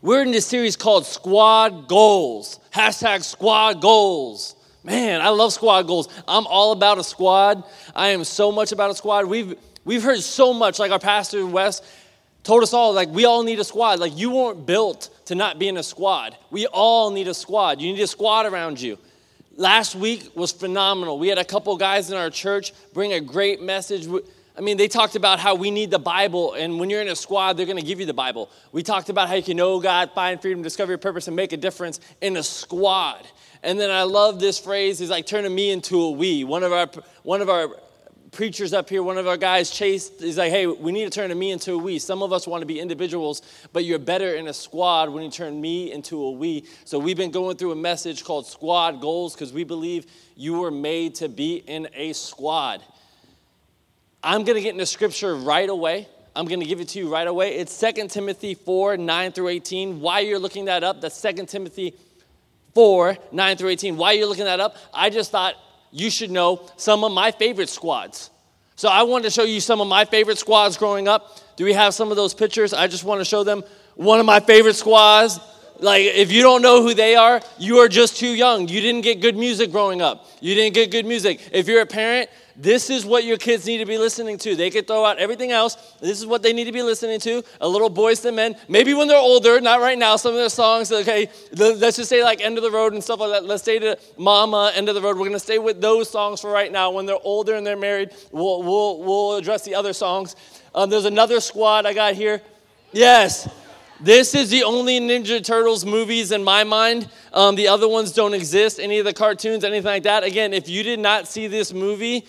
We're in this series called Squad Goals. Hashtag Squad Goals. Man, I love squad goals. I'm all about a squad. I am so much about a squad. We've we've heard so much, like our pastor Wes told us all, like we all need a squad. Like you weren't built to not be in a squad. We all need a squad. You need a squad around you. Last week was phenomenal. We had a couple guys in our church bring a great message. I mean, they talked about how we need the Bible, and when you're in a squad, they're going to give you the Bible. We talked about how you can know God, find freedom, discover your purpose, and make a difference in a squad. And then I love this phrase: "Is like turning me into a we." One of our one of our preachers up here, one of our guys, Chase, is like, "Hey, we need to turn a me into a we." Some of us want to be individuals, but you're better in a squad when you turn me into a we. So we've been going through a message called Squad Goals because we believe you were made to be in a squad. I'm going to get into scripture right away. I'm going to give it to you right away. It's 2 Timothy 4 9 through 18. Why you're looking that up, that's 2 Timothy 4 9 through 18. Why you're looking that up, I just thought you should know some of my favorite squads. So I wanted to show you some of my favorite squads growing up. Do we have some of those pictures? I just want to show them one of my favorite squads. Like, if you don't know who they are, you are just too young. You didn't get good music growing up. You didn't get good music. If you're a parent, this is what your kids need to be listening to. They could throw out everything else. This is what they need to be listening to. A little Boyz II Men. Maybe when they're older, not right now. Some of their songs, okay, let's just say like End of the Road and stuff like that. Let's stay to Mama, End of the Road. We're going to stay with those songs for right now. When they're older and they're married, we'll, we'll, we'll address the other songs. Um, there's another squad I got here. Yes. This is the only Ninja Turtles movies in my mind. Um, the other ones don't exist, any of the cartoons, anything like that. Again, if you did not see this movie,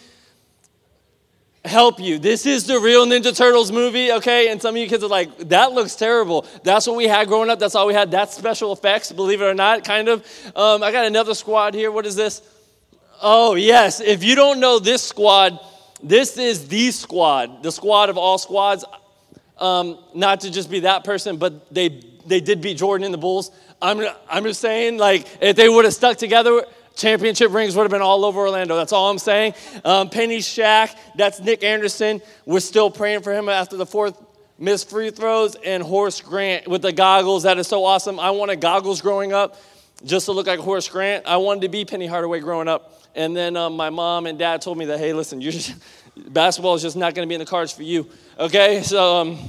help you. This is the real Ninja Turtles movie, okay? And some of you kids are like, that looks terrible. That's what we had growing up. That's all we had. That's special effects, believe it or not, kind of. Um, I got another squad here. What is this? Oh, yes. If you don't know this squad, this is the squad, the squad of all squads. Um, not to just be that person, but they they did beat Jordan in the Bulls. I'm I'm just saying, like, if they would have stuck together, championship rings would have been all over Orlando. That's all I'm saying. Um, Penny Shaq, that's Nick Anderson. We're still praying for him after the fourth missed free throws. And Horace Grant with the goggles. That is so awesome. I wanted goggles growing up just to look like Horace Grant. I wanted to be Penny Hardaway growing up. And then um, my mom and dad told me that, hey, listen, just, basketball is just not going to be in the cards for you. Okay? So, um,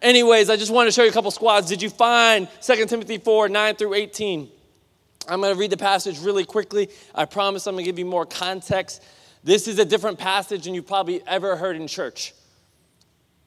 anyways, I just wanted to show you a couple squads. Did you find 2 Timothy 4 9 through 18? I'm going to read the passage really quickly. I promise I'm going to give you more context. This is a different passage than you've probably ever heard in church.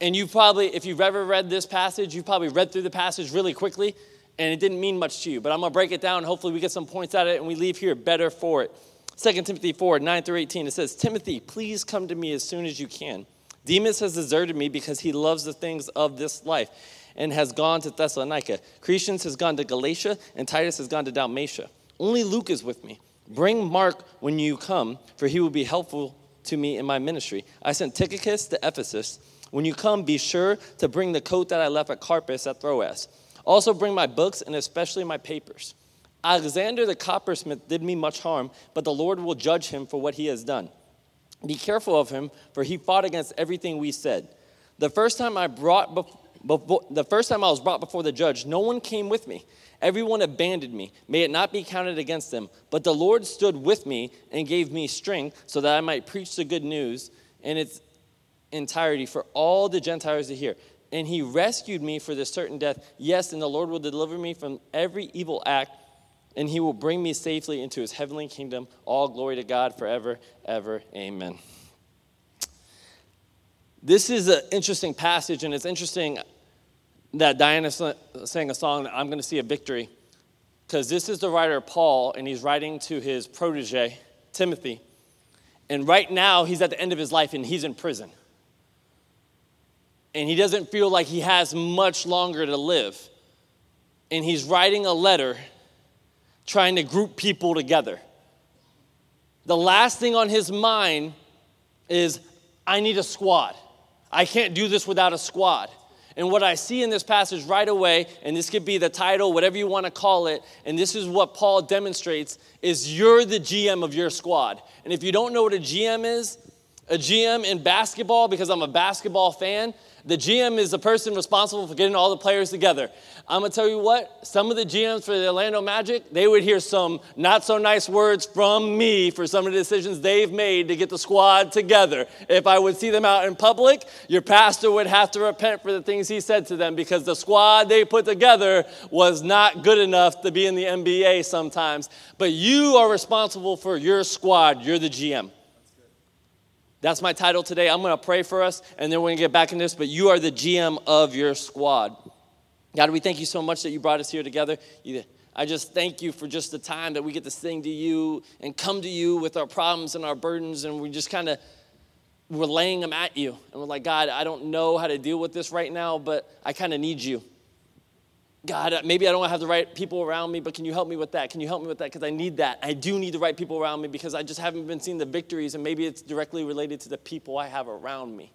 And you probably, if you've ever read this passage, you've probably read through the passage really quickly and it didn't mean much to you. But I'm going to break it down. Hopefully, we get some points out of it and we leave here better for it. 2 Timothy 4 9 through 18, it says, Timothy, please come to me as soon as you can. Demas has deserted me because he loves the things of this life and has gone to Thessalonica. Crescens has gone to Galatia, and Titus has gone to Dalmatia. Only Luke is with me. Bring Mark when you come, for he will be helpful to me in my ministry. I sent Tychicus to Ephesus. When you come, be sure to bring the coat that I left at Carpus at Troas. Also, bring my books and especially my papers. Alexander the coppersmith did me much harm, but the Lord will judge him for what he has done. Be careful of him, for he fought against everything we said. The first time I brought before, the first time I was brought before the judge, no one came with me. Everyone abandoned me. May it not be counted against them. But the Lord stood with me and gave me strength so that I might preach the good news in its entirety for all the Gentiles to hear. And he rescued me for this certain death. Yes, and the Lord will deliver me from every evil act, and he will bring me safely into his heavenly kingdom. All glory to God forever, ever. Amen. This is an interesting passage, and it's interesting that Diana sang a song that I'm going to see a victory because this is the writer Paul, and he's writing to his protege, Timothy. And right now, he's at the end of his life and he's in prison. And he doesn't feel like he has much longer to live. And he's writing a letter trying to group people together. The last thing on his mind is I need a squad. I can't do this without a squad. And what I see in this passage right away, and this could be the title, whatever you want to call it, and this is what Paul demonstrates, is you're the GM of your squad. And if you don't know what a GM is, a GM in basketball, because I'm a basketball fan, The GM is the person responsible for getting all the players together. I'm gonna tell you what, some of the GMs for the Orlando Magic, they would hear some not so nice words from me for some of the decisions they've made to get the squad together. If I would see them out in public, your pastor would have to repent for the things he said to them because the squad they put together was not good enough to be in the NBA sometimes. But you are responsible for your squad, you're the GM. That's my title today. I'm going to pray for us and then we're going to get back into this, but you are the GM of your squad. God, we thank you so much that you brought us here together. I just thank you for just the time that we get to sing to you and come to you with our problems and our burdens, and we just kind of we're laying them at you. And we're like, God, I don't know how to deal with this right now, but I kind of need you. God, uh, maybe I don't have the right people around me, but can you help me with that? Can you help me with that? Because I need that. I do need the right people around me because I just haven't been seeing the victories, and maybe it's directly related to the people I have around me.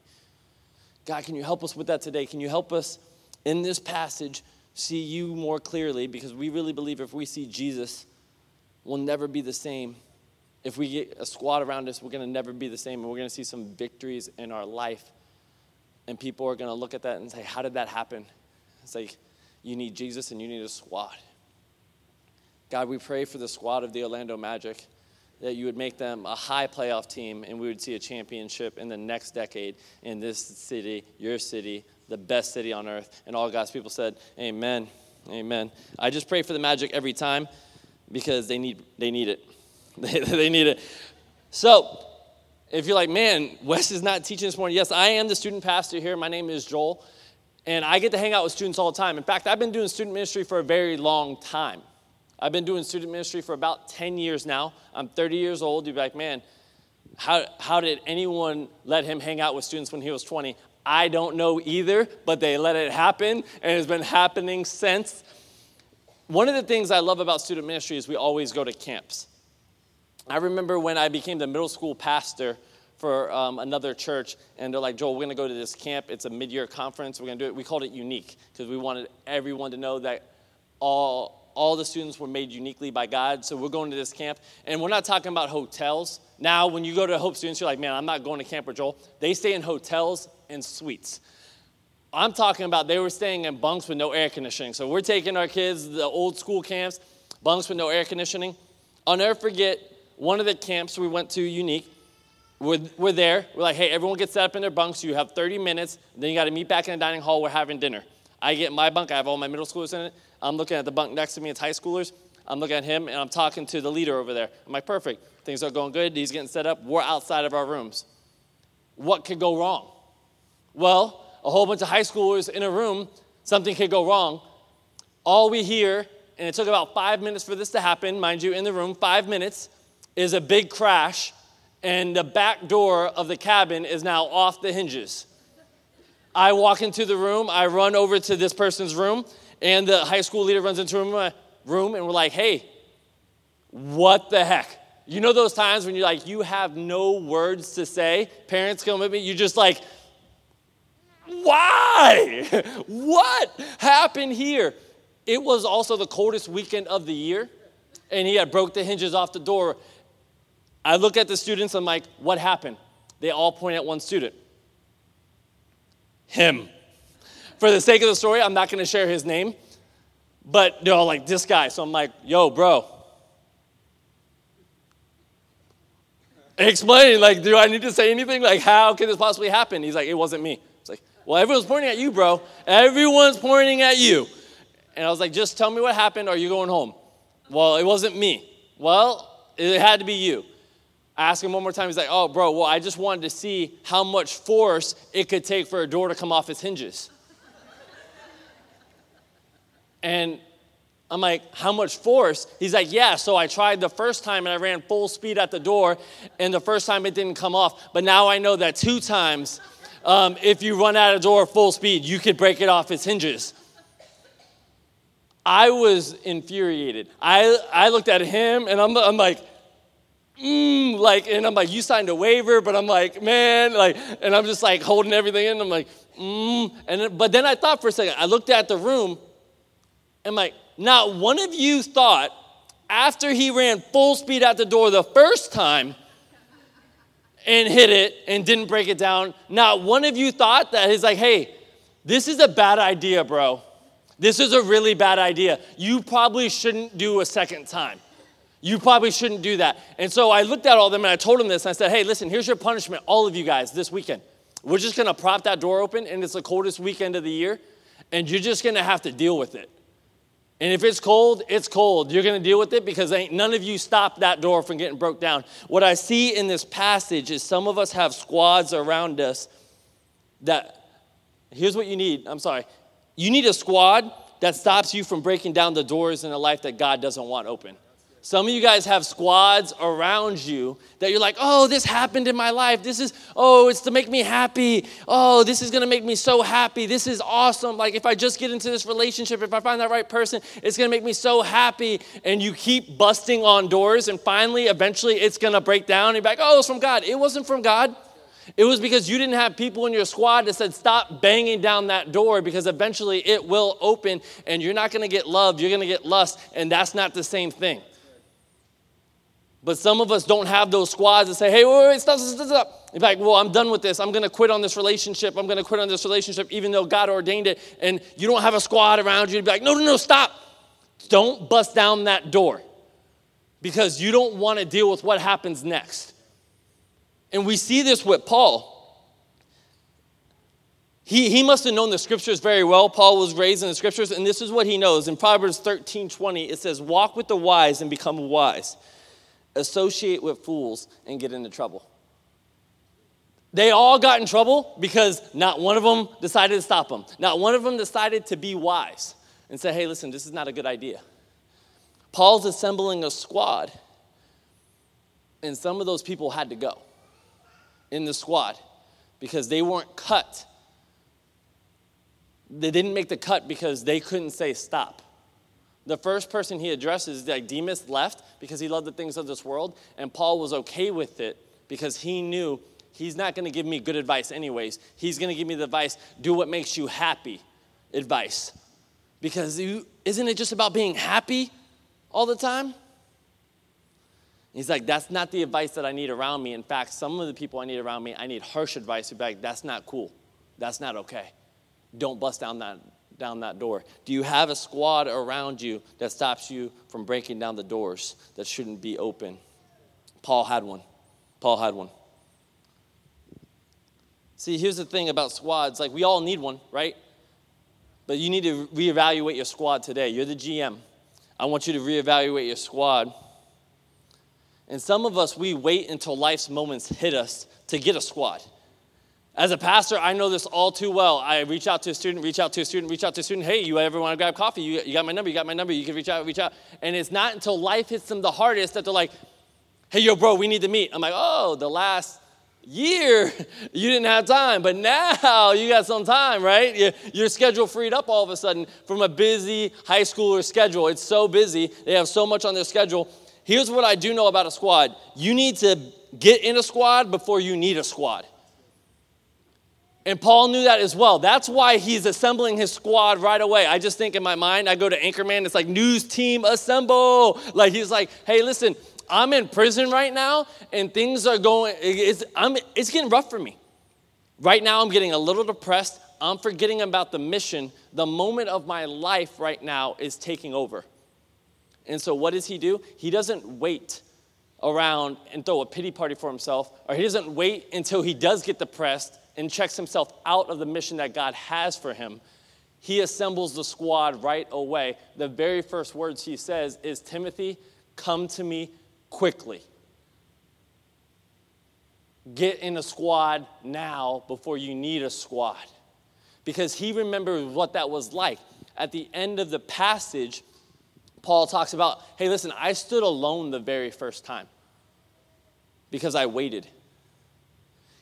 God, can you help us with that today? Can you help us in this passage see you more clearly? Because we really believe if we see Jesus, we'll never be the same. If we get a squad around us, we're going to never be the same, and we're going to see some victories in our life. And people are going to look at that and say, How did that happen? It's like, you need Jesus and you need a squad. God, we pray for the squad of the Orlando Magic that you would make them a high playoff team and we would see a championship in the next decade in this city, your city, the best city on earth. And all God's people said, Amen. Amen. I just pray for the Magic every time because they need, they need it. They, they need it. So, if you're like, man, Wes is not teaching this morning, yes, I am the student pastor here. My name is Joel. And I get to hang out with students all the time. In fact, I've been doing student ministry for a very long time. I've been doing student ministry for about 10 years now. I'm 30 years old. You'd be like, man, how, how did anyone let him hang out with students when he was 20? I don't know either, but they let it happen, and it's been happening since. One of the things I love about student ministry is we always go to camps. I remember when I became the middle school pastor, for um, another church, and they're like, Joel, we're to go to this camp. It's a mid year conference. We're to do it. We called it Unique because we wanted everyone to know that all, all the students were made uniquely by God. So we're going to this camp. And we're not talking about hotels. Now, when you go to Hope students, you're like, man, I'm not going to camp with Joel. They stay in hotels and suites. I'm talking about they were staying in bunks with no air conditioning. So we're taking our kids, the old school camps, bunks with no air conditioning. I'll never forget one of the camps we went to, Unique we're, we're there. We're like, hey, everyone gets set up in their bunks. You have 30 minutes. Then you got to meet back in the dining hall. We're having dinner. I get my bunk. I have all my middle schoolers in it. I'm looking at the bunk next to me. It's high schoolers. I'm looking at him and I'm talking to the leader over there. I'm like, perfect. Things are going good. He's getting set up. We're outside of our rooms. What could go wrong? Well, a whole bunch of high schoolers in a room, something could go wrong. All we hear, and it took about five minutes for this to happen, mind you, in the room, five minutes, is a big crash and the back door of the cabin is now off the hinges. I walk into the room, I run over to this person's room, and the high school leader runs into my room, and we're like, hey, what the heck? You know those times when you're like, you have no words to say? Parents come with me, you just like, why? what happened here? It was also the coldest weekend of the year, and he had broke the hinges off the door. I look at the students, I'm like, what happened? They all point at one student. Him. For the sake of the story, I'm not to share his name, but they're all like, this guy. So I'm like, yo, bro. Explain, like, do I need to say anything? Like, how could this possibly happen? He's like, it wasn't me. It's like, well, everyone's pointing at you, bro. Everyone's pointing at you. And I was like, just tell me what happened. Are you going home? Well, it wasn't me. Well, it had to be you. I asked him one more time. He's like, oh, bro, well, I just wanted to see how much force it could take for a door to come off its hinges. and I'm like, how much force? He's like, yeah, so I tried the first time and I ran full speed at the door, and the first time it didn't come off. But now I know that two times, um, if you run out of door full speed, you could break it off its hinges. I was infuriated. I, I looked at him and I'm, I'm like, mm, like, and I'm like, you signed a waiver, but I'm like, man, like, and I'm just like holding everything in. I'm like, mm. And but then I thought for a second. I looked at the room. And like, not one of you thought after he ran full speed out the door the first time and hit it and didn't break it down. Not one of you thought that he's like, hey, This is a bad idea, bro. This is a really bad idea. You probably shouldn't do a second time. You probably shouldn't do that. And so I looked at all of them and I told them this. I said, hey, listen, here's your punishment, all of you guys, this weekend. We're just gonna prop that door open, and it's the coldest weekend of the year, and you're just gonna have to deal with it. And if it's cold, it's cold. You're gonna deal with it because ain't none of you stop that door from getting broke down. What I see in this passage is some of us have squads around us that, here's what you need. I'm sorry. You need a squad that stops you from breaking down the doors in a life that God doesn't want open. Some of you guys have squads around you that you're like, oh, this happened in my life. This is, oh, it's to make me happy. Oh, this is gonna make me so happy. This is awesome. Like, if I just get into this relationship, if I find that right person, it's gonna make me so happy. And you keep busting on doors, and finally, eventually, it's gonna break down. And you're like, oh, it's from God. It wasn't from God. It was because you didn't have people in your squad that said, stop banging down that door because eventually it will open and you're not gonna get love, you're gonna get lust, and that's not the same thing. But some of us don't have those squads that say, hey, wait, wait, stop, stop, stop. In fact, well, I'm done with this. I'm going to quit on this relationship. I'm going to quit on this relationship, even though God ordained it. And you don't have a squad around you to be like, no, no, no, stop. Don't bust down that door because you don't want to deal with what happens next. And we see this with Paul. He, he must have known the scriptures very well. Paul was raised in the scriptures, and this is what he knows. In Proverbs 13 20, it says, Walk with the wise and become wise associate with fools and get into trouble. They all got in trouble because not one of them decided to stop them. Not one of them decided to be wise and say, hey, listen, this is not a good idea. Paul's assembling a squad, and some of those people had to go in the squad because they weren't cut. They didn't make the cut because they couldn't say stop. The first person he addresses, like Demas, left because he loved the things of this world, and Paul was okay with it because he knew he's not going to give me good advice anyways. He's going to give me the advice, do what makes you happy advice. Because you, isn't it just about being happy all the time? He's like, that's not the advice that I need around me. In fact, some of the people I need around me, I need harsh advice. Be like, that's not cool. That's not okay. Don't bust down that down that door? Do you have a squad around you that stops you from breaking down the doors that shouldn't be open? Paul had one. Paul had one. See, here's the thing about squads like, we all need one, right? But you need to reevaluate your squad today. You're the GM. I want you to reevaluate your squad. And some of us, we wait until life's moments hit us to get a squad. As a pastor, I know this all too well. I reach out to a student, reach out to a student, reach out to a student. Hey, you ever want to grab coffee? You, you got my number, you got my number, you can reach out, reach out. And it's not until life hits them the hardest that they're like, hey, yo, bro, we need to meet. I'm like, oh, the last year you didn't have time, but now you got some time, right? Your schedule freed up all of a sudden from a busy high schooler schedule. It's so busy, they have so much on their schedule. Here's what I do know about a squad you need to get in a squad before you need a squad. And Paul knew that as well. That's why he's assembling his squad right away. I just think in my mind, I go to Anchorman, it's like, news team assemble. Like, he's like, hey, listen, I'm in prison right now, and things are going, it's, I'm, it's getting rough for me. Right now, I'm getting a little depressed. I'm forgetting about the mission. The moment of my life right now is taking over. And so, what does he do? He doesn't wait around and throw a pity party for himself, or he doesn't wait until he does get depressed and checks himself out of the mission that God has for him, he assembles the squad right away. The very first words he says is, Timothy, come to me quickly. Get in a squad now before you need a squad. Because he remembers what that was like. At the end of the passage, Paul talks about, hey, listen, I stood alone the very first time because I waited.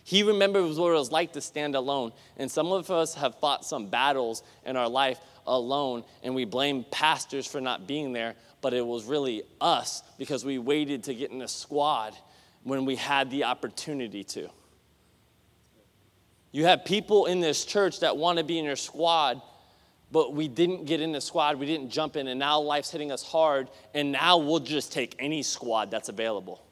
He remembers what it was like to stand alone. And some of us have fought some battles in our life alone, and we blame pastors for not being there, but it was really us because we waited to get in a squad when we had the opportunity to. You have people in this church that want to be in your squad, but we didn't get in the squad, we didn't jump in, and now life's hitting us hard, and now we'll just take any squad that's available.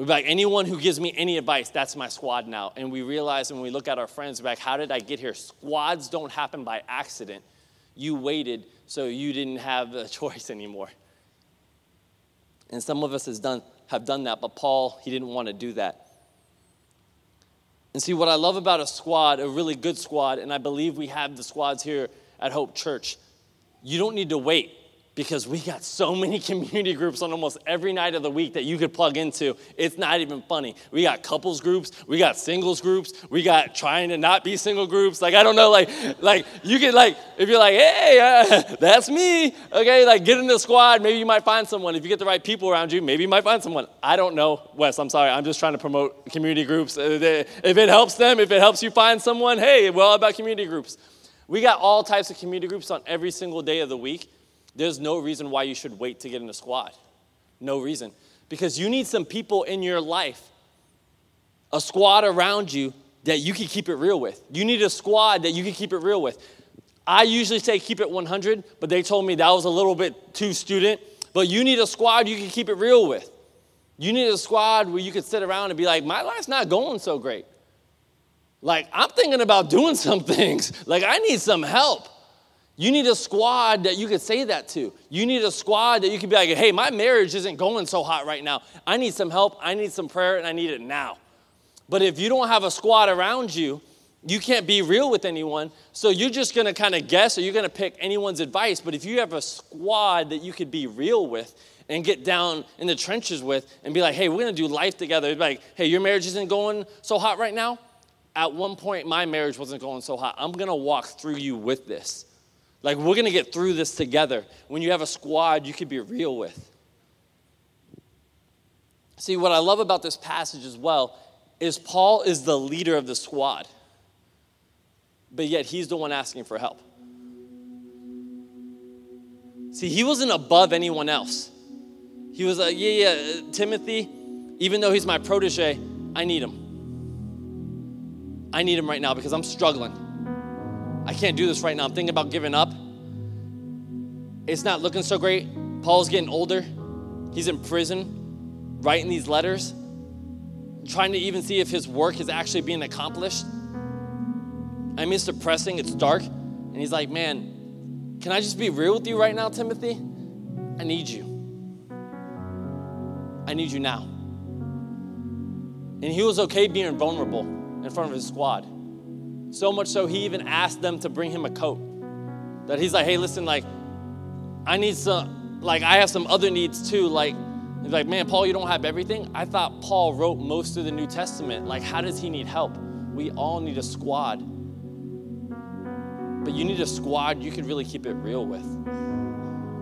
We're like, anyone who gives me any advice, that's my squad now. And we realize when we look at our friends, we're like, how did I get here? Squads don't happen by accident. You waited so you didn't have a choice anymore. And some of us has done, have done that, but Paul, he didn't want to do that. And see, what I love about a squad, a really good squad, and I believe we have the squads here at Hope Church, you don't need to wait because we got so many community groups on almost every night of the week that you could plug into. It's not even funny. We got couples groups, we got singles groups, we got trying to not be single groups. Like I don't know, like like you can like if you're like, hey, uh, that's me. Okay, like get in the squad. Maybe you might find someone. If you get the right people around you, maybe you might find someone. I don't know, Wes. I'm sorry. I'm just trying to promote community groups. Uh, if it helps them, if it helps you find someone, hey, well about community groups. We got all types of community groups on every single day of the week. There's no reason why you should wait to get in a squad. No reason. Because you need some people in your life, a squad around you that you can keep it real with. You need a squad that you can keep it real with. I usually say keep it 100, but they told me that was a little bit too student. But you need a squad you can keep it real with. You need a squad where you can sit around and be like, my life's not going so great. Like, I'm thinking about doing some things. Like, I need some help. You need a squad that you could say that to. You need a squad that you could be like, hey, my marriage isn't going so hot right now. I need some help, I need some prayer, and I need it now. But if you don't have a squad around you, you can't be real with anyone. So you're just gonna kind of guess or you're gonna pick anyone's advice. But if you have a squad that you could be real with and get down in the trenches with and be like, hey, we're gonna do life together. like, hey, your marriage isn't going so hot right now. At one point, my marriage wasn't going so hot. I'm gonna walk through you with this. Like, we're going to get through this together. When you have a squad, you can be real with. See, what I love about this passage as well is Paul is the leader of the squad, but yet he's the one asking for help. See, he wasn't above anyone else. He was like, yeah, yeah, Timothy, even though he's my protege, I need him. I need him right now because I'm struggling. I can't do this right now. I'm thinking about giving up. It's not looking so great. Paul's getting older. He's in prison, writing these letters, trying to even see if his work is actually being accomplished. I mean, it's depressing, it's dark. And he's like, Man, can I just be real with you right now, Timothy? I need you. I need you now. And he was okay being vulnerable in front of his squad. So much so, he even asked them to bring him a coat. That he's like, hey, listen, like, I need some, like, I have some other needs too. Like, he's like, man, Paul, you don't have everything. I thought Paul wrote most of the New Testament. Like, how does he need help? We all need a squad. But you need a squad you can really keep it real with.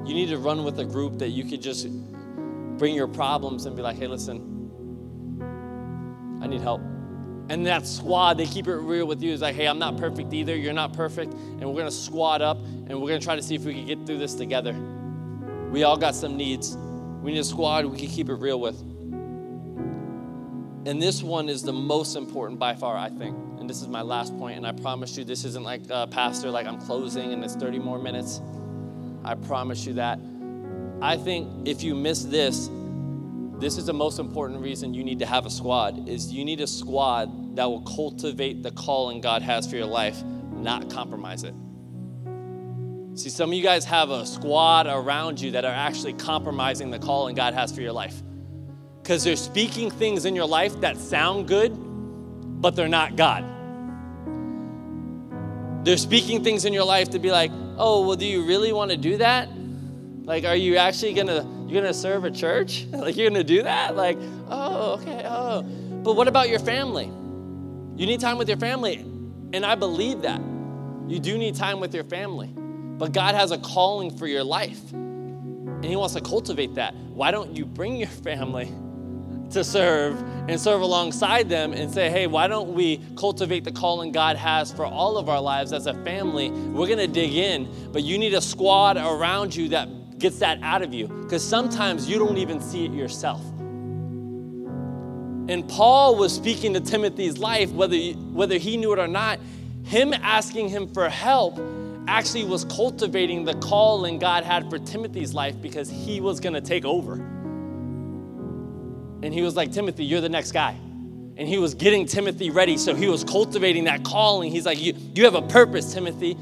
You need to run with a group that you could just bring your problems and be like, hey, listen, I need help. And that squad, they keep it real with you. It's like, hey, I'm not perfect either. You're not perfect. And we're going to squad up and we're going to try to see if we can get through this together. We all got some needs. We need a squad we can keep it real with. And this one is the most important by far, I think. And this is my last point. And I promise you, this isn't like, uh, Pastor, like I'm closing and it's 30 more minutes. I promise you that. I think if you miss this, this is the most important reason you need to have a squad is you need a squad that will cultivate the calling God has for your life, not compromise it. See, some of you guys have a squad around you that are actually compromising the calling God has for your life. Because they're speaking things in your life that sound good, but they're not God. They're speaking things in your life to be like, oh, well, do you really want to do that? Like, are you actually gonna you're gonna serve a church? like you're gonna do that? Like, oh, okay, oh. But what about your family? You need time with your family. And I believe that. You do need time with your family. But God has a calling for your life. And He wants to cultivate that. Why don't you bring your family to serve and serve alongside them and say, hey, why don't we cultivate the calling God has for all of our lives as a family? We're gonna dig in, but you need a squad around you that gets that out of you because sometimes you don't even see it yourself. And Paul was speaking to Timothy's life, whether, whether he knew it or not. Him asking him for help actually was cultivating the calling God had for Timothy's life because he was going to take over. And he was like, Timothy, you're the next guy. And he was getting Timothy ready. So he was cultivating that calling. He's like, You, you have a purpose, Timothy.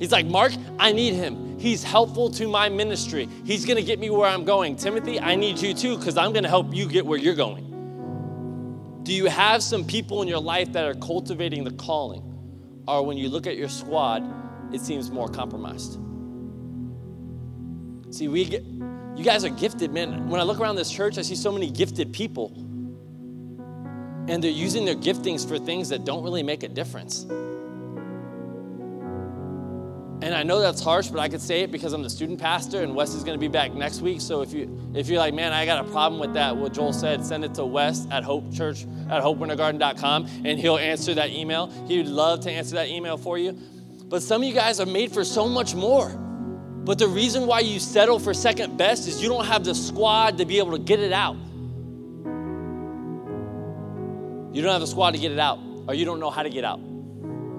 He's like, Mark, I need him. He's helpful to my ministry. He's gonna get me where I'm going. Timothy, I need you too, because I'm gonna help you get where you're going. Do you have some people in your life that are cultivating the calling? Or when you look at your squad, it seems more compromised? See, we get, you guys are gifted, man. When I look around this church, I see so many gifted people. And they're using their giftings for things that don't really make a difference. And I know that's harsh, but I could say it because I'm the student pastor and Wes is going to be back next week. So if you if you're like, man, I got a problem with that, what Joel said, send it to Wes at Hope Church at hopewintergarden.com and he'll answer that email. He would love to answer that email for you. But some of you guys are made for so much more. But the reason why you settle for second best is you don't have the squad to be able to get it out. You don't have the squad to get it out, or you don't know how to get out.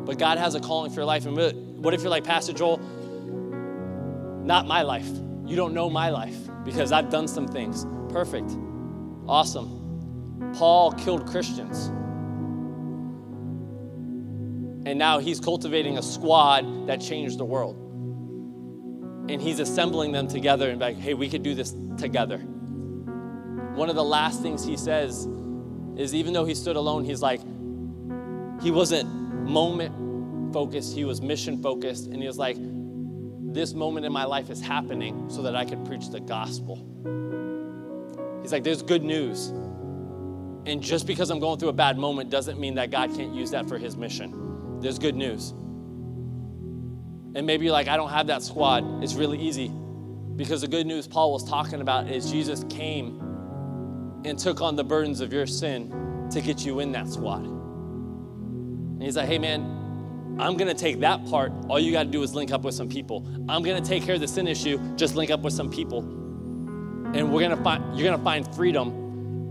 But God has a calling for your life. And what if you're like, Pastor Joel, not my life? You don't know my life because I've done some things. Perfect. Awesome. Paul killed Christians. And now he's cultivating a squad that changed the world. And he's assembling them together and like, hey, we could do this together. One of the last things he says is even though he stood alone, he's like, he wasn't moment focused, he was mission focused, and he was like, This moment in my life is happening so that I could preach the gospel. He's like, There's good news. And just because I'm going through a bad moment doesn't mean that God can't use that for his mission. There's good news. And maybe you're like, I don't have that squad. It's really easy. Because the good news Paul was talking about is Jesus came and took on the burdens of your sin to get you in that squad. And he's like, hey man, I'm gonna take that part. All you gotta do is link up with some people. I'm gonna take care of the sin issue, just link up with some people. And we're gonna find you're gonna find freedom.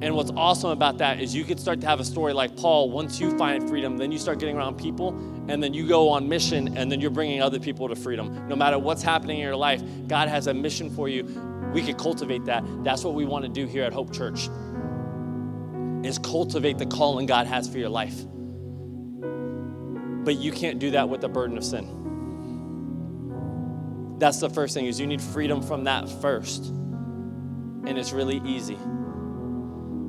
And what's awesome about that is you can start to have a story like Paul. Once you find freedom, then you start getting around people, and then you go on mission, and then you're bringing other people to freedom. No matter what's happening in your life, God has a mission for you. We could cultivate that. That's what we want to do here at Hope Church. Is cultivate the calling God has for your life. But you can't do that with the burden of sin. That's the first thing is you need freedom from that first. And it's really easy.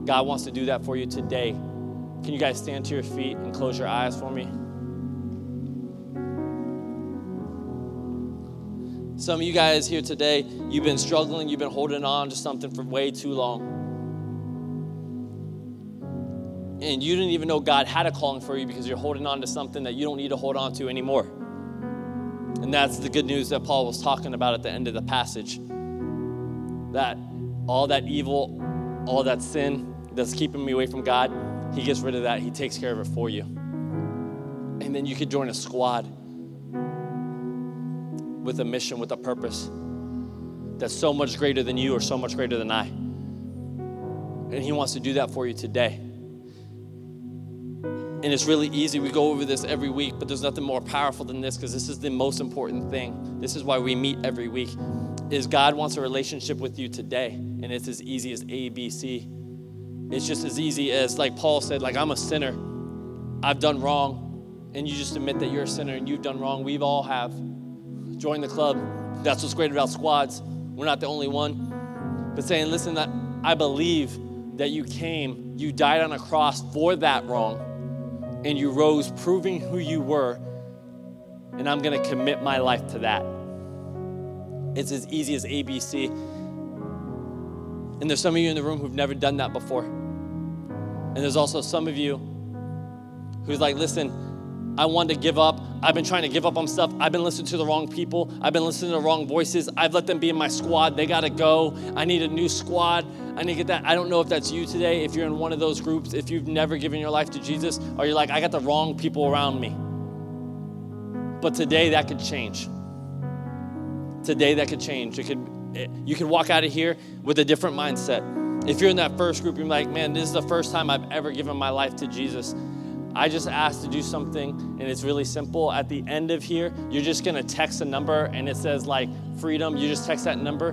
God wants to do that for you today. Can you guys stand to your feet and close your eyes for me? Some of you guys here today, you've been struggling, you've been holding on to something for way too long and you didn't even know God had a calling for you because you're holding on to something that you don't need to hold on to anymore. And that's the good news that Paul was talking about at the end of the passage. That all that evil, all that sin that's keeping me away from God, he gets rid of that. He takes care of it for you. And then you could join a squad with a mission, with a purpose that's so much greater than you or so much greater than I. And he wants to do that for you today. And it's really easy. We go over this every week, but there's nothing more powerful than this because this is the most important thing. This is why we meet every week. Is God wants a relationship with you today, and it's as easy as A, B, C. It's just as easy as like Paul said, like I'm a sinner. I've done wrong, and you just admit that you're a sinner and you've done wrong. We've all have. Join the club. That's what's great about squads. We're not the only one. But saying, listen, that I believe that you came, you died on a cross for that wrong and you rose proving who you were, and I'm gonna commit my life to that. It's as easy as ABC. And there's some of you in the room who've never done that before. And there's also some of you who's like, listen, I want to give up. I've been trying to give up on stuff. I've been listening to the wrong people. I've been listening to the wrong voices. I've let them be in my squad. They got to go. I need a new squad. I need to get that. I don't know if that's you today, if you're in one of those groups, if you've never given your life to Jesus, or you're like, I got the wrong people around me. But today that could change. Today that could change. It could, it, you could walk out of here with a different mindset. If you're in that first group, you're like, man, this is the first time I've ever given my life to Jesus. I just asked to do something and it's really simple. At the end of here, you're just gonna text a number and it says like freedom. You just text that number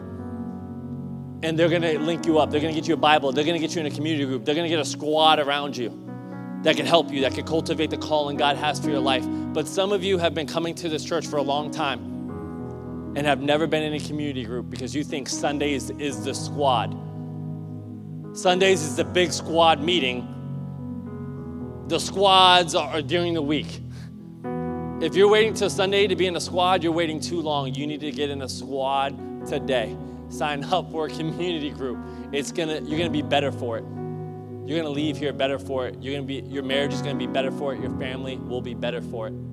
and they're gonna link you up. They're gonna get you a Bible. They're gonna get you in a community group. They're gonna get a squad around you that can help you, that can cultivate the calling God has for your life. But some of you have been coming to this church for a long time and have never been in a community group because you think Sundays is the squad. Sundays is the big squad meeting. The squads are during the week. If you're waiting till Sunday to be in a squad, you're waiting too long. You need to get in a squad today. Sign up for a community group. It's gonna, you're gonna be better for it. You're gonna leave here better for it. You're gonna be, your marriage is gonna be better for it. Your family will be better for it.